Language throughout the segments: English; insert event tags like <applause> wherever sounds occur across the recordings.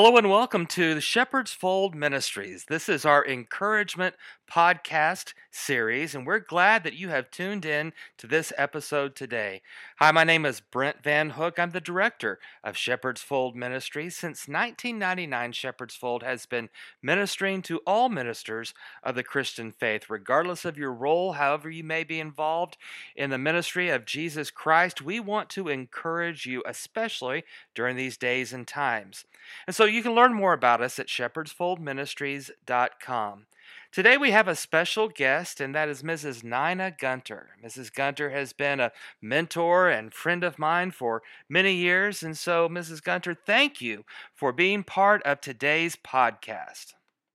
Hello and welcome to the Shepherd's Fold Ministries. This is our encouragement podcast series, and we're glad that you have tuned in to this episode today. Hi, my name is Brent Van Hook. I'm the director of Shepherd's Fold Ministries. Since 1999, Shepherd's Fold has been ministering to all ministers of the Christian faith, regardless of your role, however you may be involved in the ministry of Jesus Christ. We want to encourage you, especially during these days and times. And so you can learn more about us at shepherdsfoldministries.com. Today we have a special guest, and that is Mrs. Nina Gunter. Mrs. Gunter has been a mentor and friend of mine for many years, and so, Mrs. Gunter, thank you for being part of today's podcast.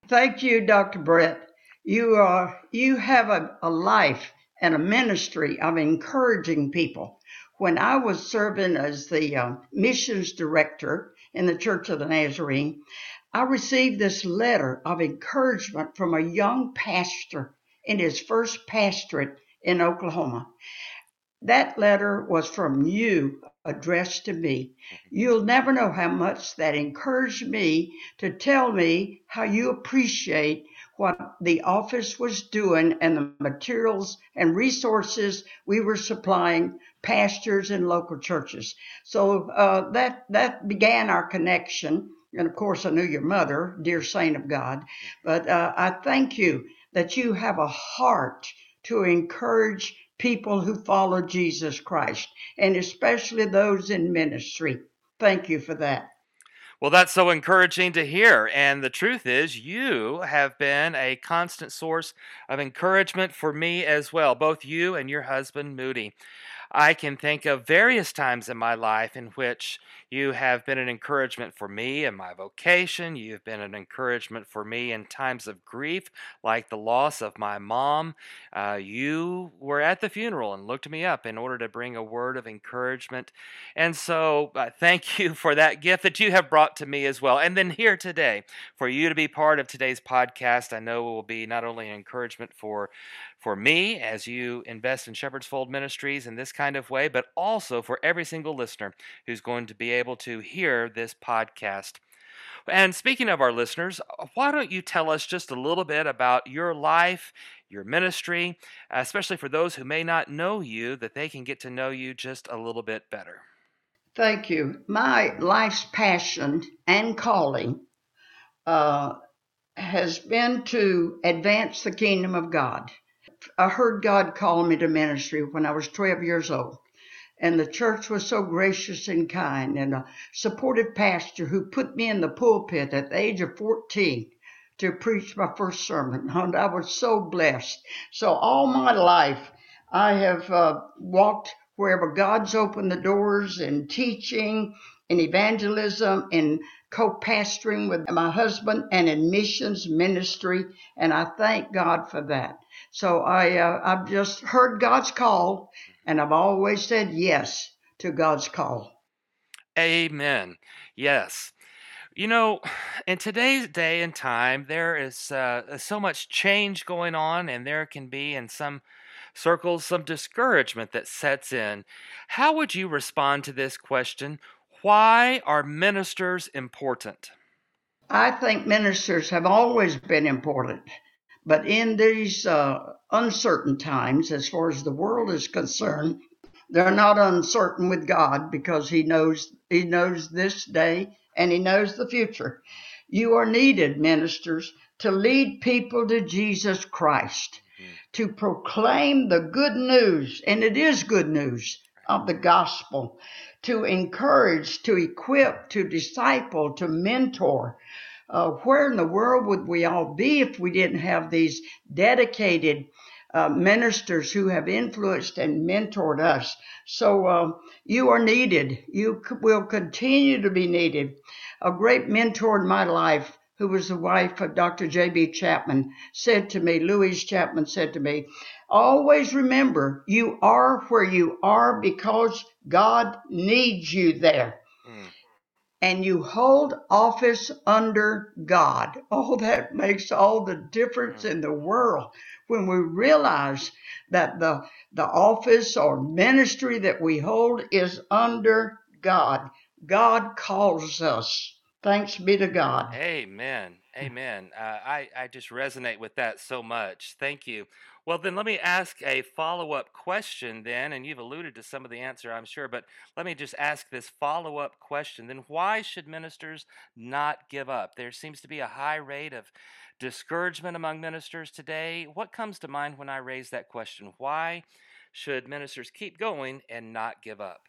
Thank you, Dr. Brent. You are you have a, a life and a ministry of encouraging people. When I was serving as the uh, missions director in the Church of the Nazarene, I received this letter of encouragement from a young pastor in his first pastorate in Oklahoma. That letter was from you addressed to me. You'll never know how much that encouraged me to tell me how you appreciate what the office was doing and the materials and resources we were supplying pastors and local churches. So uh, that that began our connection and of course, I knew your mother, dear saint of God. But uh, I thank you that you have a heart to encourage people who follow Jesus Christ, and especially those in ministry. Thank you for that. Well, that's so encouraging to hear. And the truth is, you have been a constant source of encouragement for me as well, both you and your husband, Moody. I can think of various times in my life in which you have been an encouragement for me in my vocation. You've been an encouragement for me in times of grief, like the loss of my mom. Uh, you were at the funeral and looked me up in order to bring a word of encouragement. And so, uh, thank <laughs> you for that gift that you have brought to me as well. And then here today, for you to be part of today's podcast, I know will be not only an encouragement for for me as you invest in Shepherd's Fold Ministries in this kind of way, but also for every single listener who's going to be able to hear this podcast. And speaking of our listeners, why don't you tell us just a little bit about your life, your ministry, especially for those who may not know you, that they can get to know you just a little bit better? Thank you. My life's passion and calling uh, has been to advance the kingdom of God. I heard God call me to ministry when I was 12 years old. And the church was so gracious and kind, and a supportive pastor who put me in the pulpit at the age of 14 to preach my first sermon. <laughs> And I was so blessed. So all my life, I have uh, walked wherever God's opened the doors in teaching, in evangelism, in co-pastoring with my husband, and in missions ministry. And I thank God for that. So I, uh, I've just heard God's call, and I've always said yes to God's call. Amen. Yes. You know, in today's day and time, there is uh, so much change going on, and there can be in some circles some discouragement that sets in. How would you respond to this question? Why are ministers important? I think ministers have always been important. But in these uh, uncertain times, as far as the world is concerned, they're not uncertain with God because He knows He knows this day and He knows the future. You are needed, ministers, to lead people to Jesus Christ, mm-hmm. to proclaim the good news, and it is good news of the gospel, to encourage, to equip, to disciple, to mentor, uh, where in the world would we all be if we didn't have these dedicated uh, ministers who have influenced and mentored us? So uh, you are needed. You will continue to be needed. A great mentor in my life who was the wife of Dr. J.B. Chapman, said to me, Louise Chapman said to me, always remember you are where you are because God needs you there hmm. and you hold office under God. Oh, that makes all the difference hmm. in the world when we realize that the, the office or ministry that we hold is under God. God calls us Thanks be to God. Amen. Amen. Uh, I, I just resonate with that so much. Thank you. Well, then let me ask a follow up question, then, and you've alluded to some of the answer, I'm sure, but let me just ask this follow up question. Then, why should ministers not give up? There seems to be a high rate of discouragement among ministers today. What comes to mind when I raise that question? Why should ministers keep going and not give up?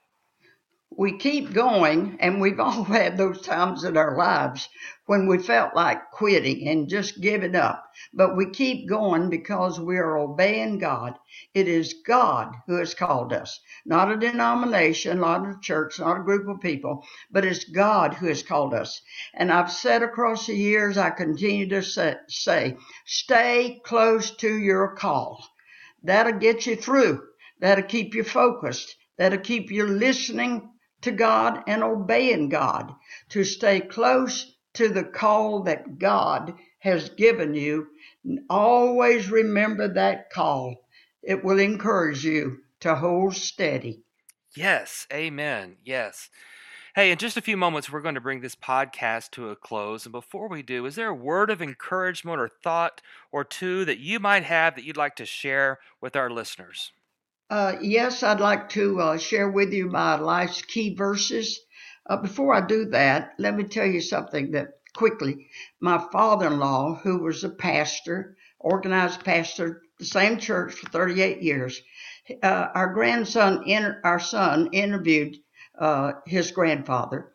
We keep going, and we've all <laughs> had those times in our lives when we felt like quitting and just giving up. But we keep going because we are obeying God. It is God who has called us, not a denomination, not a church, not a group of people, but it's God who has called us. And I've said across the years, I continue to say, stay close to your call. That'll get you through. That'll keep you focused. That'll keep you listening to God and obeying God, to stay close to the call that God has given you. Always remember that call. It will encourage you to hold steady. Yes, amen. Yes. Hey, in just a few moments, we're going to bring this podcast to a close. And before we do, is there a word of encouragement or thought or two that you might have that you'd like to share with our listeners? Uh, yes, I'd like to uh, share with you my life's key verses. Uh, before I do that, let me tell you something that quickly. My father in law, who was a pastor, organized pastor, the same church for 38 years, uh, our grandson, our son, interviewed uh, his grandfather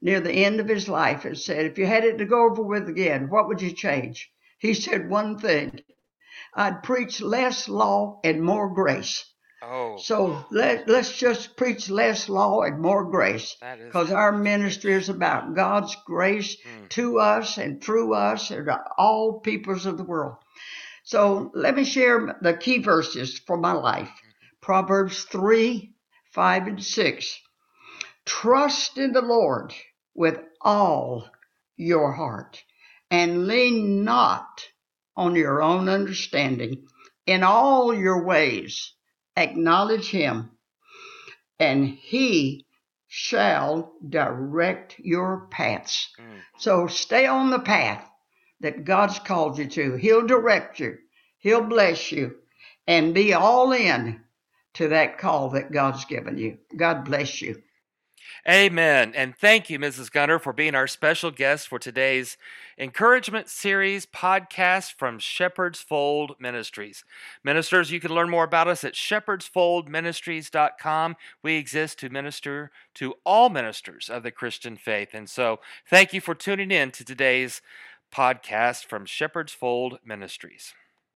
near the end of his life and said, If you had it to go over with again, what would you change? He said one thing I'd preach less law and more grace. Oh. So let, let's just preach less law and more grace. Because our ministry is about God's grace mm. to us and through us and to all peoples of the world. So let me share the key verses for my life. Proverbs 3, 5, and 6. Trust in the Lord with all your heart and lean not on your own understanding. In all your ways, acknowledge him, and he shall direct your paths. Mm. So stay on the path that God's called you to. He'll direct you, He'll bless you, and be all in to that call that God's given you. God bless you. Amen. And thank you, Mrs. Gunter, for being our special guest for today's Encouragement Series podcast from Shepherd's Fold Ministries. Ministers, you can learn more about us at shepherdsfoldministries.com. We exist to minister to all ministers of the Christian faith. And so thank you for tuning in to today's podcast from Shepherd's Fold Ministries.